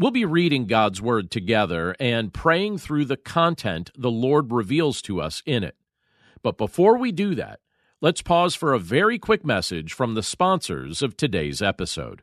We'll be reading God's Word together and praying through the content the Lord reveals to us in it. But before we do that, let's pause for a very quick message from the sponsors of today's episode.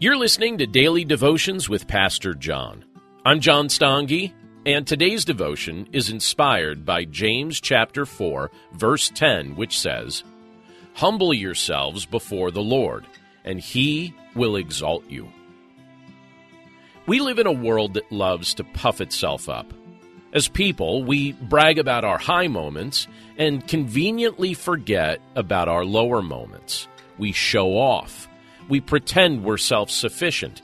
You're listening to Daily Devotions with Pastor John. I'm John Stange, and today's devotion is inspired by James chapter 4, verse 10, which says, Humble yourselves before the Lord, and he will exalt you. We live in a world that loves to puff itself up. As people, we brag about our high moments and conveniently forget about our lower moments. We show off we pretend we're self sufficient.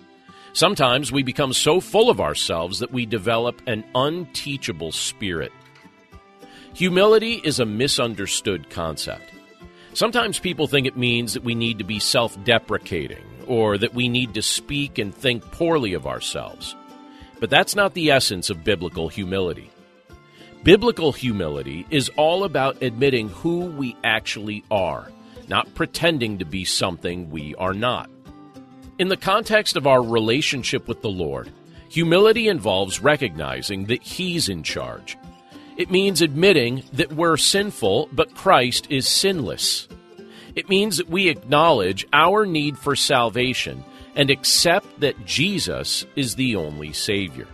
Sometimes we become so full of ourselves that we develop an unteachable spirit. Humility is a misunderstood concept. Sometimes people think it means that we need to be self deprecating or that we need to speak and think poorly of ourselves. But that's not the essence of biblical humility. Biblical humility is all about admitting who we actually are not pretending to be something we are not. In the context of our relationship with the Lord, humility involves recognizing that He's in charge. It means admitting that we're sinful, but Christ is sinless. It means that we acknowledge our need for salvation and accept that Jesus is the only Savior.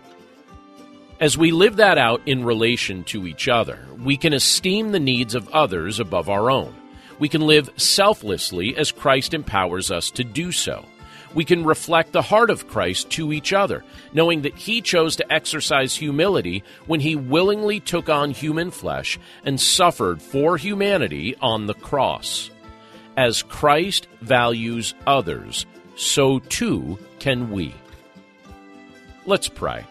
As we live that out in relation to each other, we can esteem the needs of others above our own. We can live selflessly as Christ empowers us to do so. We can reflect the heart of Christ to each other, knowing that He chose to exercise humility when He willingly took on human flesh and suffered for humanity on the cross. As Christ values others, so too can we. Let's pray.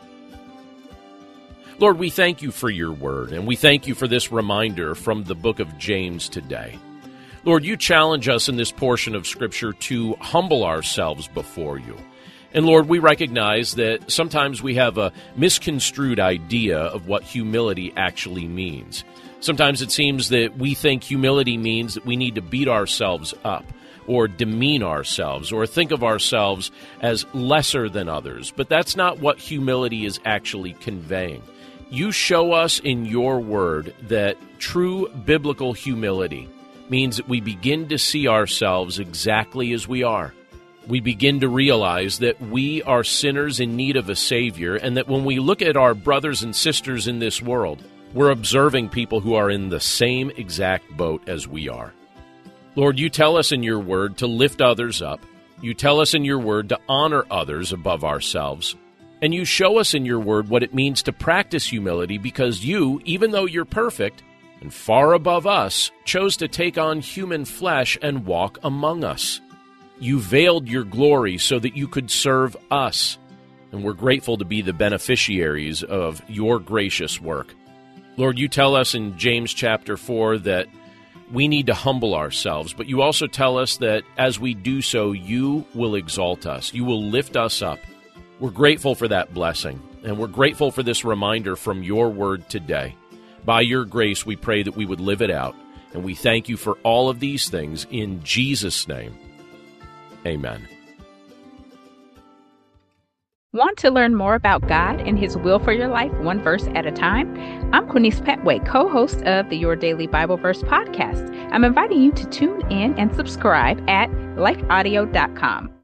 Lord, we thank you for your word, and we thank you for this reminder from the book of James today. Lord, you challenge us in this portion of Scripture to humble ourselves before you. And Lord, we recognize that sometimes we have a misconstrued idea of what humility actually means. Sometimes it seems that we think humility means that we need to beat ourselves up or demean ourselves or think of ourselves as lesser than others. But that's not what humility is actually conveying. You show us in your word that true biblical humility means that we begin to see ourselves exactly as we are. We begin to realize that we are sinners in need of a Savior, and that when we look at our brothers and sisters in this world, we're observing people who are in the same exact boat as we are. Lord, you tell us in your word to lift others up. You tell us in your word to honor others above ourselves. And you show us in your word what it means to practice humility because you, even though you're perfect, and far above us, chose to take on human flesh and walk among us. You veiled your glory so that you could serve us, and we're grateful to be the beneficiaries of your gracious work. Lord, you tell us in James chapter 4 that we need to humble ourselves, but you also tell us that as we do so, you will exalt us. You will lift us up. We're grateful for that blessing, and we're grateful for this reminder from your word today. By your grace, we pray that we would live it out, and we thank you for all of these things in Jesus' name. Amen. Want to learn more about God and His will for your life, one verse at a time? I'm Quinice Petway, co host of the Your Daily Bible Verse podcast. I'm inviting you to tune in and subscribe at lifeaudio.com.